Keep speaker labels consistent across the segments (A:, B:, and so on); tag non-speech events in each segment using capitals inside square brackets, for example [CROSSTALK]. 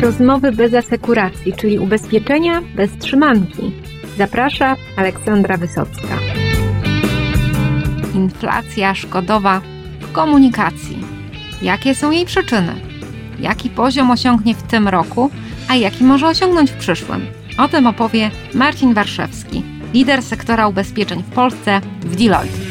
A: Rozmowy bez asekuracji, czyli ubezpieczenia bez trzymanki. Zaprasza Aleksandra Wysocka.
B: Inflacja szkodowa w komunikacji. Jakie są jej przyczyny? Jaki poziom osiągnie w tym roku, a jaki może osiągnąć w przyszłym? O tym opowie Marcin Warszewski, lider sektora ubezpieczeń w Polsce w Deloitte.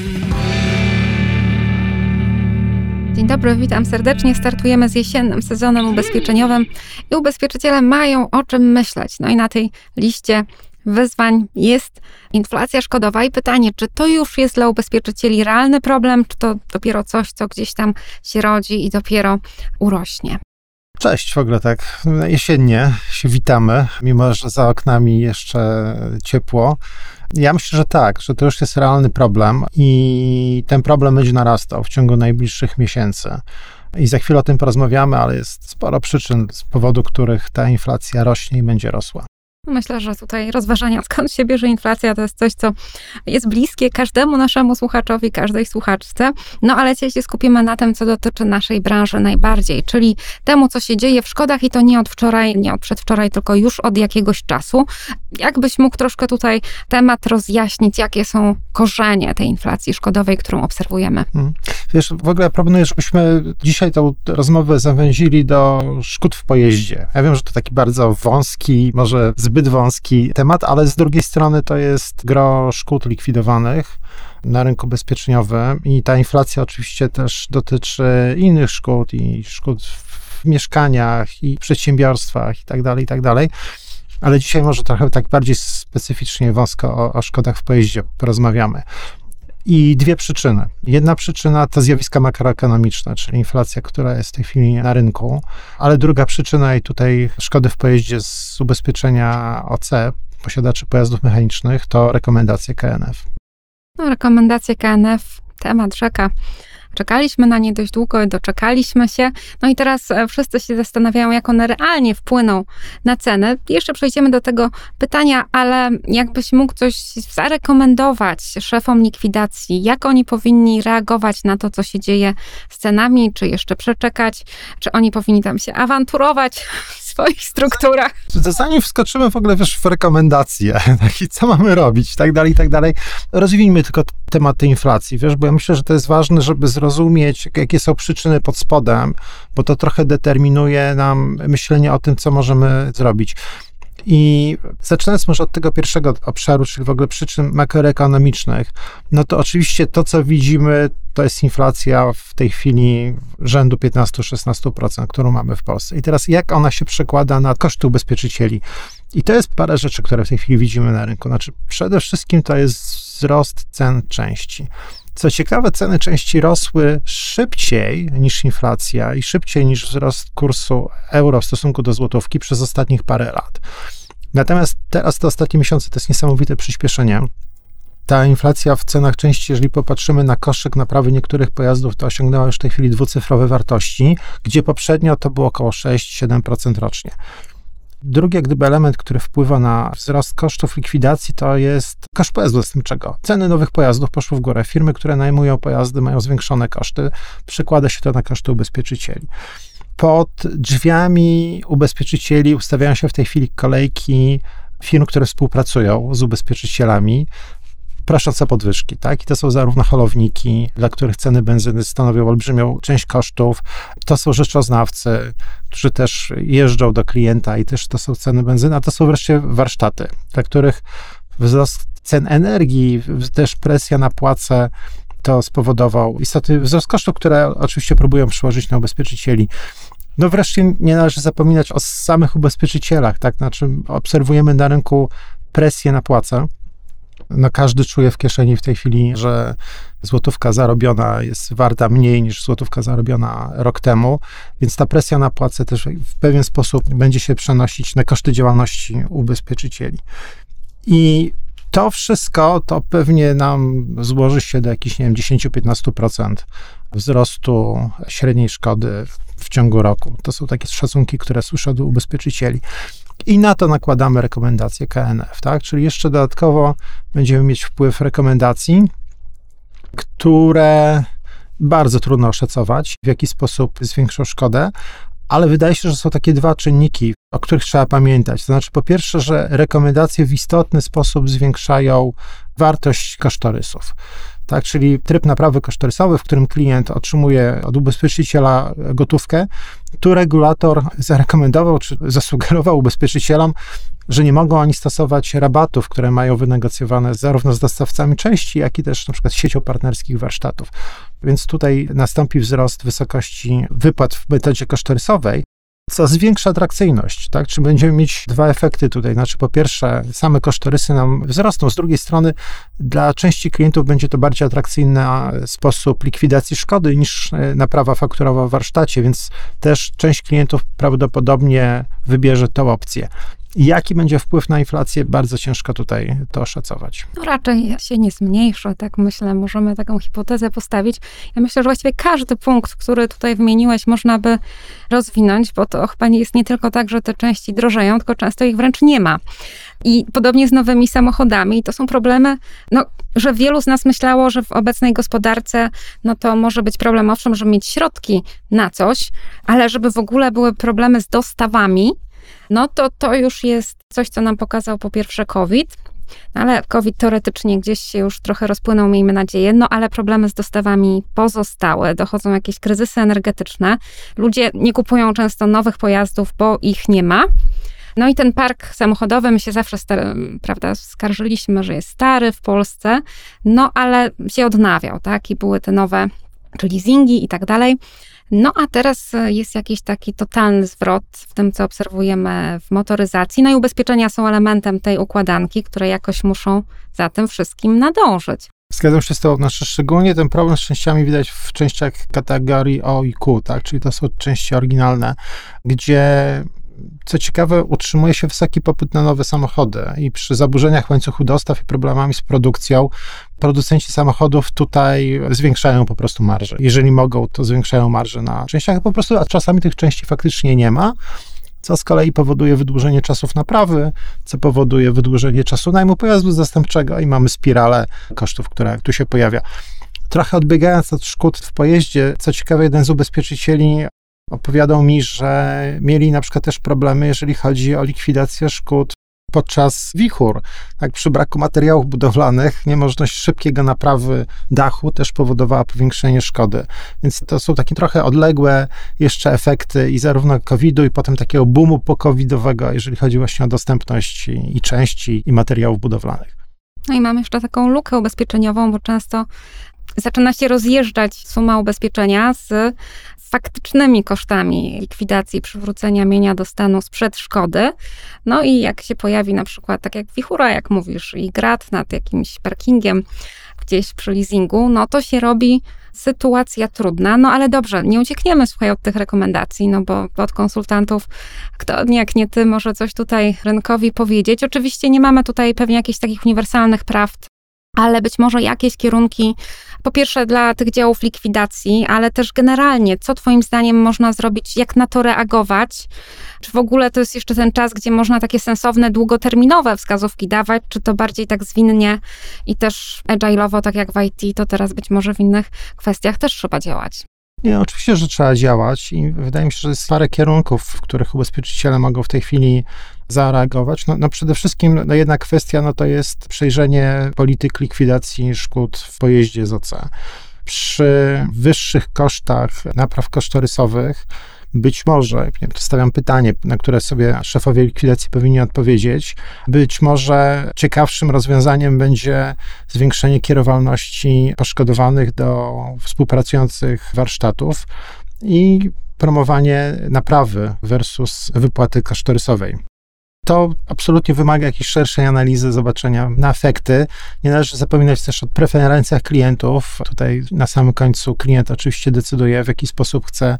B: Dzień dobry, witam serdecznie. Startujemy z jesiennym sezonem ubezpieczeniowym i ubezpieczyciele mają o czym myśleć. No i na tej liście wyzwań jest inflacja szkodowa i pytanie, czy to już jest dla ubezpieczycieli realny problem, czy to dopiero coś, co gdzieś tam się rodzi i dopiero urośnie.
C: Cześć, w ogóle tak jesiennie się witamy, mimo że za oknami jeszcze ciepło. Ja myślę, że tak, że to już jest realny problem i ten problem będzie narastał w ciągu najbliższych miesięcy. I za chwilę o tym porozmawiamy, ale jest sporo przyczyn, z powodu których ta inflacja rośnie i będzie rosła.
B: Myślę, że tutaj rozważania, skąd się bierze inflacja, to jest coś, co jest bliskie każdemu naszemu słuchaczowi, każdej słuchaczce. No ale dzisiaj się skupimy na tym, co dotyczy naszej branży najbardziej, czyli temu, co się dzieje w szkodach i to nie od wczoraj, nie od przedwczoraj, tylko już od jakiegoś czasu. Jakbyś mógł troszkę tutaj temat rozjaśnić, jakie są korzenie tej inflacji szkodowej, którą obserwujemy? Hmm.
C: Wiesz, w ogóle proponuję, żebyśmy dzisiaj tę rozmowę zawęzili do szkód w pojeździe. Ja wiem, że to taki bardzo wąski, może zbyt zbyt wąski temat, ale z drugiej strony to jest gro szkód likwidowanych na rynku bezpieczeniowym i ta inflacja oczywiście też dotyczy innych szkód i szkód w mieszkaniach i przedsiębiorstwach i tak dalej, i tak dalej. Ale dzisiaj może trochę tak bardziej specyficznie wąsko o, o szkodach w pojeździe porozmawiamy. I dwie przyczyny. Jedna przyczyna to zjawiska makroekonomiczne, czyli inflacja, która jest w tej chwili na rynku, ale druga przyczyna i tutaj szkody w pojeździe z ubezpieczenia OC, posiadaczy pojazdów mechanicznych, to rekomendacje KNF.
B: No, rekomendacje KNF, temat rzeka. Czekaliśmy na nie dość długo, doczekaliśmy się. No i teraz e, wszyscy się zastanawiają, jak one realnie wpłyną na cenę. Jeszcze przejdziemy do tego pytania, ale jakbyś mógł coś zarekomendować szefom likwidacji, jak oni powinni reagować na to, co się dzieje z cenami, czy jeszcze przeczekać, czy oni powinni tam się awanturować swoich strukturach.
C: Zanim wskoczymy w ogóle wiesz, w rekomendacje, [LAUGHS] tak, co mamy robić, tak dalej, tak dalej, rozwijmy tylko temat tej inflacji, wiesz, bo ja myślę, że to jest ważne, żeby zrozumieć, jakie są przyczyny pod spodem, bo to trochę determinuje nam myślenie o tym, co możemy zrobić. I zaczynając może od tego pierwszego obszaru, czyli w ogóle przyczyn makroekonomicznych, no to oczywiście to, co widzimy, to jest inflacja w tej chwili rzędu 15-16%, którą mamy w Polsce. I teraz jak ona się przekłada na koszty ubezpieczycieli? I to jest parę rzeczy, które w tej chwili widzimy na rynku. Znaczy, przede wszystkim to jest wzrost cen części. Co ciekawe, ceny części rosły szybciej niż inflacja i szybciej niż wzrost kursu euro w stosunku do złotówki przez ostatnich parę lat. Natomiast teraz te ostatnie miesiące to jest niesamowite przyspieszenie. Ta inflacja w cenach części, jeżeli popatrzymy na koszyk naprawy niektórych pojazdów, to osiągnęła już w tej chwili dwucyfrowe wartości, gdzie poprzednio to było około 6-7% rocznie. Drugi gdyby element, który wpływa na wzrost kosztów likwidacji, to jest koszt pojazdu zastępczego. Ceny nowych pojazdów poszły w górę. Firmy, które najmują pojazdy, mają zwiększone koszty. Przekłada się to na koszty ubezpieczycieli. Pod drzwiami ubezpieczycieli ustawiają się w tej chwili kolejki firm, które współpracują z ubezpieczycielami prosząc o podwyżki, tak? I to są zarówno holowniki, dla których ceny benzyny stanowią olbrzymią część kosztów, to są rzeczoznawcy, którzy też jeżdżą do klienta i też to są ceny benzyny, a to są wreszcie warsztaty, dla których wzrost cen energii, też presja na płace to spowodował istotny wzrost kosztów, które oczywiście próbują przełożyć na ubezpieczycieli. No wreszcie nie należy zapominać o samych ubezpieczycielach, tak? Znaczy obserwujemy na rynku presję na płacę, no każdy czuje w kieszeni w tej chwili, że złotówka zarobiona jest warta mniej niż złotówka zarobiona rok temu, więc ta presja na płacę też w pewien sposób będzie się przenosić na koszty działalności ubezpieczycieli. I to wszystko to pewnie nam złoży się do jakichś, nie wiem, 10-15% wzrostu średniej szkody w ciągu roku. To są takie szacunki, które słyszę od ubezpieczycieli. I na to nakładamy rekomendacje KNF, tak? Czyli jeszcze dodatkowo będziemy mieć wpływ rekomendacji, które bardzo trudno oszacować, w jaki sposób zwiększą szkodę, ale wydaje się, że są takie dwa czynniki, o których trzeba pamiętać. To znaczy, po pierwsze, że rekomendacje w istotny sposób zwiększają wartość kosztorysów. Tak, czyli tryb naprawy kosztorysowy, w którym klient otrzymuje od ubezpieczyciela gotówkę, tu regulator [LAUGHS] zarekomendował czy zasugerował ubezpieczycielom, że nie mogą oni stosować rabatów, które mają wynegocjowane zarówno z dostawcami części, jak i też na przykład siecią partnerskich warsztatów. Więc tutaj nastąpi wzrost wysokości wypłat w metodzie kosztorysowej, co zwiększa atrakcyjność, tak? Czy będziemy mieć dwa efekty tutaj? Znaczy, po pierwsze, same kosztorysy nam wzrosną, z drugiej strony, dla części klientów będzie to bardziej atrakcyjny sposób likwidacji szkody niż e, naprawa fakturowa w warsztacie, więc też część klientów prawdopodobnie wybierze tę opcję. Jaki będzie wpływ na inflację? Bardzo ciężko tutaj to oszacować.
B: No raczej się nie zmniejszy, tak myślę, możemy taką hipotezę postawić. Ja myślę, że właściwie każdy punkt, który tutaj wymieniłeś, można by rozwinąć, bo to chyba nie jest nie tylko tak, że te części drożeją, tylko często ich wręcz nie ma. I podobnie z nowymi samochodami, to są problemy, no, że wielu z nas myślało, że w obecnej gospodarce, no to może być problem, owszem, żeby mieć środki na coś, ale żeby w ogóle były problemy z dostawami, no to to już jest coś, co nam pokazał po pierwsze COVID, no ale COVID teoretycznie gdzieś się już trochę rozpłynął, miejmy nadzieję, no ale problemy z dostawami pozostały, dochodzą jakieś kryzysy energetyczne. Ludzie nie kupują często nowych pojazdów, bo ich nie ma. No i ten park samochodowy, my się zawsze prawda, skarżyliśmy, że jest stary w Polsce, no ale się odnawiał, tak? I były te nowe, czyli leasingi i tak dalej. No a teraz e, jest jakiś taki totalny zwrot w tym, co obserwujemy w motoryzacji. No i ubezpieczenia są elementem tej układanki, które jakoś muszą za tym wszystkim nadążyć.
C: Zgadzam się z tobą. Znaczy, szczególnie ten problem z częściami widać w częściach kategorii O i Q, tak? czyli to są części oryginalne, gdzie co ciekawe, utrzymuje się wysoki popyt na nowe samochody i przy zaburzeniach łańcuchu dostaw i problemami z produkcją, producenci samochodów tutaj zwiększają po prostu marże. Jeżeli mogą, to zwiększają marże na częściach, po prostu, a czasami tych części faktycznie nie ma co z kolei powoduje wydłużenie czasów naprawy, co powoduje wydłużenie czasu najmu pojazdu zastępczego i mamy spiralę kosztów, która tu się pojawia. Trochę odbiegając od szkód w pojeździe, co ciekawe, jeden z ubezpieczycieli opowiadał mi, że mieli na przykład też problemy, jeżeli chodzi o likwidację szkód podczas wichur. Tak, przy braku materiałów budowlanych niemożność szybkiego naprawy dachu też powodowała powiększenie szkody. Więc to są takie trochę odległe jeszcze efekty i zarówno COVID-u, i potem takiego boomu po-covidowego, jeżeli chodzi właśnie o dostępność i, i części, i materiałów budowlanych.
B: No i mamy jeszcze taką lukę ubezpieczeniową, bo często zaczyna się rozjeżdżać suma ubezpieczenia z faktycznymi kosztami likwidacji, przywrócenia mienia do stanu sprzed szkody. No i jak się pojawi na przykład, tak jak wichura, jak mówisz, i grat nad jakimś parkingiem gdzieś przy leasingu, no to się robi sytuacja trudna, no ale dobrze, nie uciekniemy, słuchaj, od tych rekomendacji, no bo od konsultantów, kto jak nie ty, może coś tutaj rynkowi powiedzieć. Oczywiście nie mamy tutaj pewnie jakichś takich uniwersalnych prawd, ale być może jakieś kierunki po pierwsze dla tych działów likwidacji, ale też generalnie, co Twoim zdaniem można zrobić, jak na to reagować? Czy w ogóle to jest jeszcze ten czas, gdzie można takie sensowne, długoterminowe wskazówki dawać, czy to bardziej tak zwinnie i też agile'owo, tak jak w IT, to teraz być może w innych kwestiach też trzeba działać?
C: Nie, oczywiście, że trzeba działać i wydaje mi się, że jest parę kierunków, w których ubezpieczyciele mogą w tej chwili zareagować. No, no przede wszystkim no jedna kwestia no to jest przejrzenie polityk likwidacji szkód w pojeździe z OC. Przy wyższych kosztach napraw kosztorysowych być może, stawiam pytanie, na które sobie szefowie likwidacji powinni odpowiedzieć, być może ciekawszym rozwiązaniem będzie zwiększenie kierowalności poszkodowanych do współpracujących warsztatów i promowanie naprawy versus wypłaty kosztorysowej to absolutnie wymaga jakiejś szerszej analizy, zobaczenia na efekty. Nie należy zapominać też o preferencjach klientów. Tutaj na samym końcu klient oczywiście decyduje, w jaki sposób chce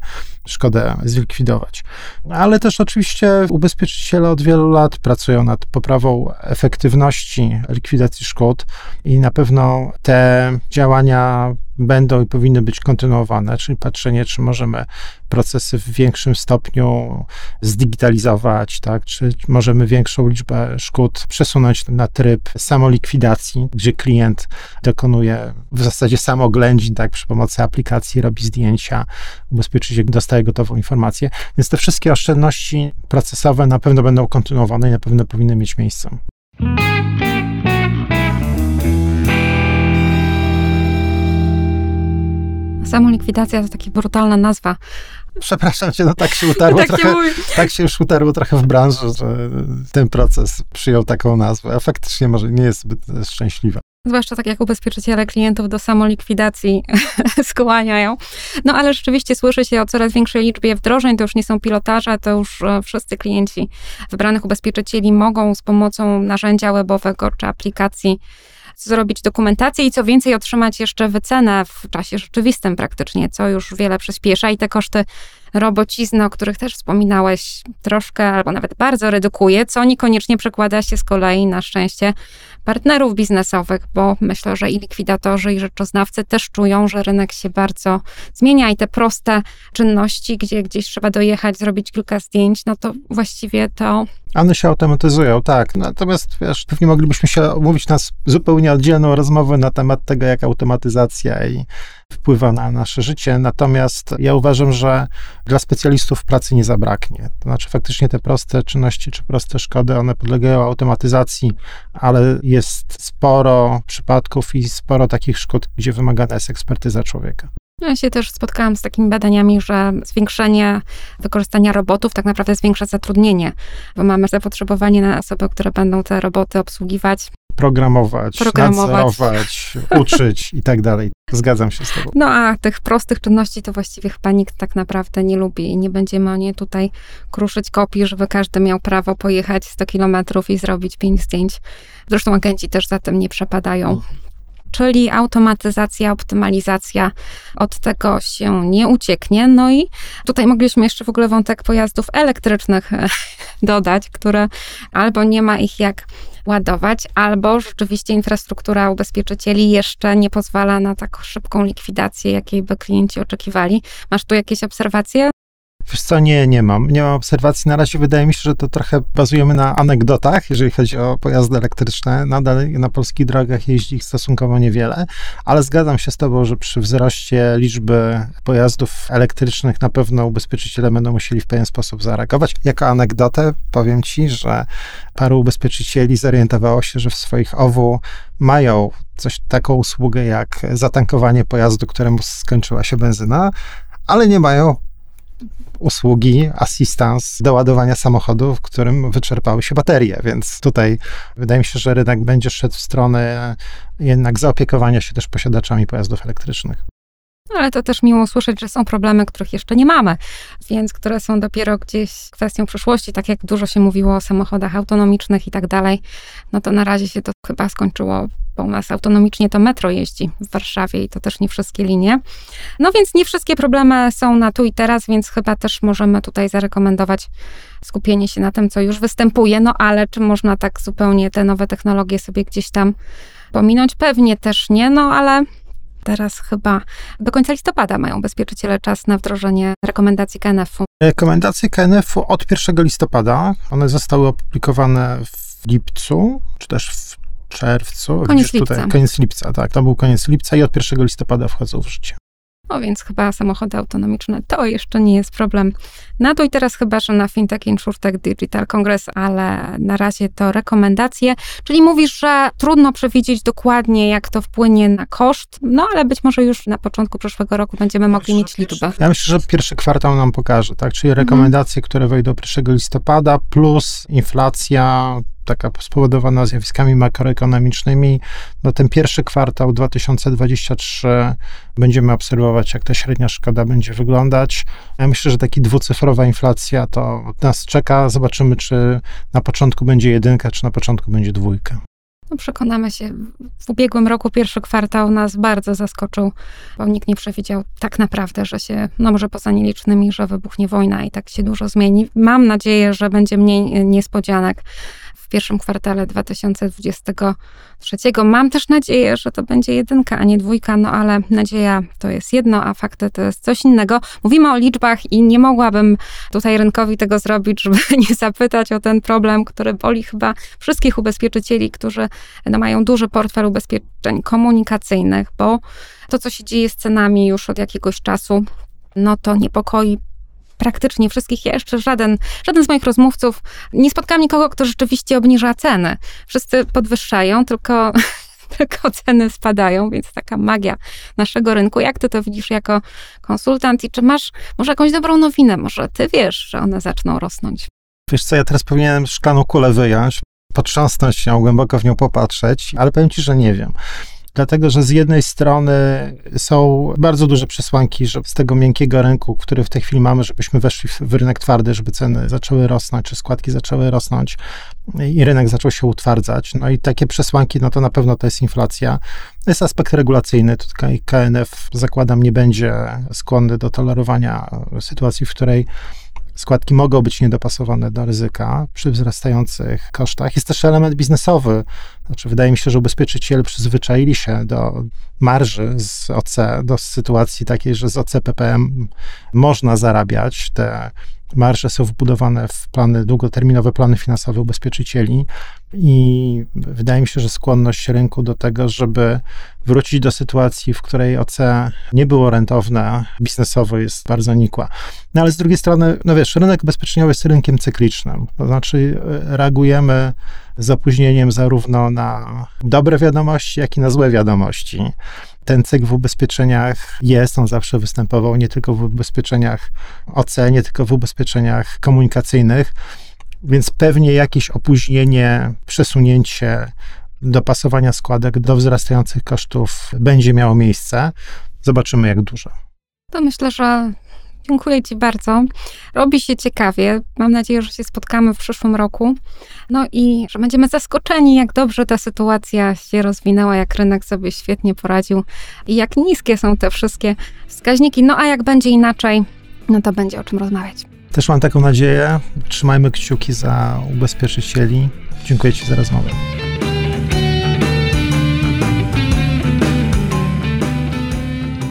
C: szkodę zlikwidować. Ale też oczywiście ubezpieczyciele od wielu lat pracują nad poprawą efektywności likwidacji szkód i na pewno te działania będą i powinny być kontynuowane, czyli patrzenie, czy możemy procesy w większym stopniu zdigitalizować, tak, czy możemy większą liczbę szkód przesunąć na tryb samolikwidacji, gdzie klient dokonuje w zasadzie samoględzin, tak, przy pomocy aplikacji robi zdjęcia, ubezpieczyciel dostaje dostaje gotową informację. Więc te wszystkie oszczędności procesowe na pewno będą kontynuowane i na pewno powinny mieć miejsce.
B: Samolikwidacja to taka brutalna nazwa.
C: Przepraszam cię, no tak się utarło [LAUGHS]
B: tak
C: trochę,
B: się
C: tak się już utarło trochę w branży, że ten proces przyjął taką nazwę, a faktycznie może nie jest zbyt szczęśliwa.
B: Zwłaszcza tak jak ubezpieczyciele klientów do samolikwidacji [LAUGHS] skłaniają. No ale rzeczywiście słyszy się o coraz większej liczbie wdrożeń, to już nie są pilotaże, to już e, wszyscy klienci wybranych ubezpieczycieli mogą z pomocą narzędzia webowego czy aplikacji zrobić dokumentację i co więcej otrzymać jeszcze wycenę w czasie rzeczywistym praktycznie, co już wiele przyspiesza i te koszty robocizny, o których też wspominałeś, troszkę albo nawet bardzo redukuje, co niekoniecznie przekłada się z kolei na szczęście partnerów biznesowych, bo myślę, że i likwidatorzy, i rzeczoznawcy też czują, że rynek się bardzo zmienia i te proste czynności, gdzie gdzieś trzeba dojechać, zrobić kilka zdjęć, no to właściwie to
C: one się automatyzują, tak. Natomiast wiesz, pewnie moglibyśmy się umówić na zupełnie oddzielną rozmowę na temat tego, jak automatyzacja i wpływa na nasze życie. Natomiast ja uważam, że dla specjalistów pracy nie zabraknie. To znaczy, faktycznie te proste czynności czy proste szkody, one podlegają automatyzacji, ale jest sporo przypadków i sporo takich szkód, gdzie wymagana jest ekspertyza człowieka.
B: Ja się też spotkałam z takimi badaniami, że zwiększenie wykorzystania robotów tak naprawdę zwiększa zatrudnienie, bo mamy zapotrzebowanie na osoby, które będą te roboty obsługiwać.
C: Programować, Programować. nadzorować, uczyć i tak dalej. Zgadzam się z tobą.
B: No a tych prostych czynności to właściwie chyba nikt tak naprawdę nie lubi i nie będziemy o nie tutaj kruszyć kopii, żeby każdy miał prawo pojechać 100 kilometrów i zrobić 5 zdjęć. Zresztą agenci też za tym nie przepadają. Czyli automatyzacja, optymalizacja, od tego się nie ucieknie. No i tutaj mogliśmy jeszcze w ogóle wątek pojazdów elektrycznych e, [LAUGHS] dodać, które albo nie ma ich jak ładować, albo rzeczywiście infrastruktura ubezpieczycieli jeszcze nie pozwala na tak szybką likwidację, jakiej by klienci oczekiwali. Masz tu jakieś obserwacje?
C: Wiesz co, nie, nie mam. Nie mam obserwacji. Na razie wydaje mi się, że to trochę bazujemy na anegdotach, jeżeli chodzi o pojazdy elektryczne. Nadal na polskich drogach jeździ ich stosunkowo niewiele, ale zgadzam się z tobą, że przy wzroście liczby pojazdów elektrycznych na pewno ubezpieczyciele będą musieli w pewien sposób zareagować. Jako anegdotę powiem ci, że paru ubezpieczycieli zorientowało się, że w swoich OWU mają coś taką usługę jak zatankowanie pojazdu, któremu skończyła się benzyna, ale nie mają usługi assistance do ładowania samochodu, w którym wyczerpały się baterie, więc tutaj wydaje mi się, że rynek będzie szedł w stronę jednak zaopiekowania się też posiadaczami pojazdów elektrycznych.
B: Ale to też miło słyszeć, że są problemy, których jeszcze nie mamy, więc które są dopiero gdzieś kwestią przyszłości, tak jak dużo się mówiło o samochodach autonomicznych i tak dalej. No to na razie się to chyba skończyło bo u nas autonomicznie to metro jeździ w Warszawie i to też nie wszystkie linie. No więc nie wszystkie problemy są na tu i teraz, więc chyba też możemy tutaj zarekomendować skupienie się na tym, co już występuje, no ale czy można tak zupełnie te nowe technologie sobie gdzieś tam pominąć? Pewnie też nie, no ale Teraz chyba do końca listopada mają ubezpieczyciele czas na wdrożenie rekomendacji KNF-u.
C: Rekomendacje KNF-u od 1 listopada. One zostały opublikowane w lipcu, czy też w czerwcu.
B: Koniec Widzisz, lipca.
C: Tutaj, koniec lipca, tak. To był koniec lipca i od 1 listopada wchodzą w życie.
B: No więc chyba samochody autonomiczne to jeszcze nie jest problem. Na to i teraz chyba, że na FinTech InsurTech Digital Congress, ale na razie to rekomendacje. Czyli mówisz, że trudno przewidzieć dokładnie, jak to wpłynie na koszt, no ale być może już na początku przyszłego roku będziemy mogli mieć liczbę.
C: Ja myślę, że pierwszy kwartał nam pokaże, tak? Czyli rekomendacje, które wejdą 1 listopada, plus inflacja, taka spowodowana zjawiskami makroekonomicznymi. No ten pierwszy kwartał 2023 będziemy obserwować, jak ta średnia szkoda będzie wyglądać. Ja myślę, że taki dwucyfrowa inflacja to nas czeka. Zobaczymy, czy na początku będzie jedynka, czy na początku będzie dwójka.
B: No przekonamy się. W ubiegłym roku pierwszy kwartał nas bardzo zaskoczył, bo nikt nie przewidział tak naprawdę, że się, no może poza nielicznymi, że wybuchnie wojna i tak się dużo zmieni. Mam nadzieję, że będzie mniej niespodzianek pierwszym kwartale 2023. Mam też nadzieję, że to będzie jedynka, a nie dwójka, no ale nadzieja to jest jedno, a fakty to jest coś innego. Mówimy o liczbach i nie mogłabym tutaj rynkowi tego zrobić, żeby [LAUGHS] nie zapytać o ten problem, który boli chyba wszystkich ubezpieczycieli, którzy no, mają duży portfel ubezpieczeń komunikacyjnych, bo to, co się dzieje z cenami już od jakiegoś czasu, no to niepokoi praktycznie wszystkich, jeszcze żaden, żaden z moich rozmówców, nie spotkałam nikogo, kto rzeczywiście obniża ceny. Wszyscy podwyższają, tylko [LAUGHS] tylko ceny spadają, więc taka magia naszego rynku. Jak ty to widzisz jako konsultant i czy masz może jakąś dobrą nowinę? Może ty wiesz, że one zaczną rosnąć?
C: Wiesz co, ja teraz powinienem szklaną kulę wyjąć, potrząsnąć się, głęboko w nią popatrzeć, ale powiem ci, że nie wiem dlatego że z jednej strony są bardzo duże przesłanki, że z tego miękkiego rynku, który w tej chwili mamy, żebyśmy weszli w rynek twardy, żeby ceny zaczęły rosnąć, czy składki zaczęły rosnąć i rynek zaczął się utwardzać. No i takie przesłanki, no to na pewno to jest inflacja. Jest aspekt regulacyjny, tutaj KNF zakładam nie będzie skłonny do tolerowania sytuacji, w której składki mogą być niedopasowane do ryzyka przy wzrastających kosztach. Jest też element biznesowy. Znaczy, wydaje mi się, że ubezpieczyciele przyzwyczaili się do marży z OC, do sytuacji takiej, że z OC PPM można zarabiać. Te marże są wbudowane w plany, długoterminowe plany finansowe ubezpieczycieli i wydaje mi się, że skłonność rynku do tego, żeby wrócić do sytuacji, w której OC nie było rentowne biznesowo jest bardzo nikła. No ale z drugiej strony, no wiesz, rynek ubezpieczeniowy jest rynkiem cyklicznym, to znaczy e, reagujemy z opóźnieniem zarówno na dobre wiadomości, jak i na złe wiadomości. Ten cykl w ubezpieczeniach jest, on zawsze występował nie tylko w ubezpieczeniach OC, nie tylko w ubezpieczeniach komunikacyjnych, więc pewnie jakieś opóźnienie, przesunięcie dopasowania składek do wzrastających kosztów będzie miało miejsce. Zobaczymy, jak dużo.
B: To myślę, że Dziękuję Ci bardzo. Robi się ciekawie. Mam nadzieję, że się spotkamy w przyszłym roku. No i że będziemy zaskoczeni, jak dobrze ta sytuacja się rozwinęła, jak rynek sobie świetnie poradził i jak niskie są te wszystkie wskaźniki. No a jak będzie inaczej, no to będzie o czym rozmawiać.
C: Też mam taką nadzieję. Trzymajmy kciuki za ubezpieczycieli. Dziękuję Ci za rozmowę.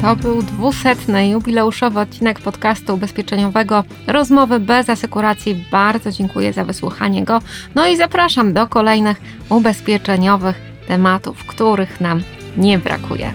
A: To był dwusetny jubileuszowy odcinek podcastu ubezpieczeniowego Rozmowy bez asekuracji. Bardzo dziękuję za wysłuchanie go. No i zapraszam do kolejnych ubezpieczeniowych tematów, których nam nie brakuje.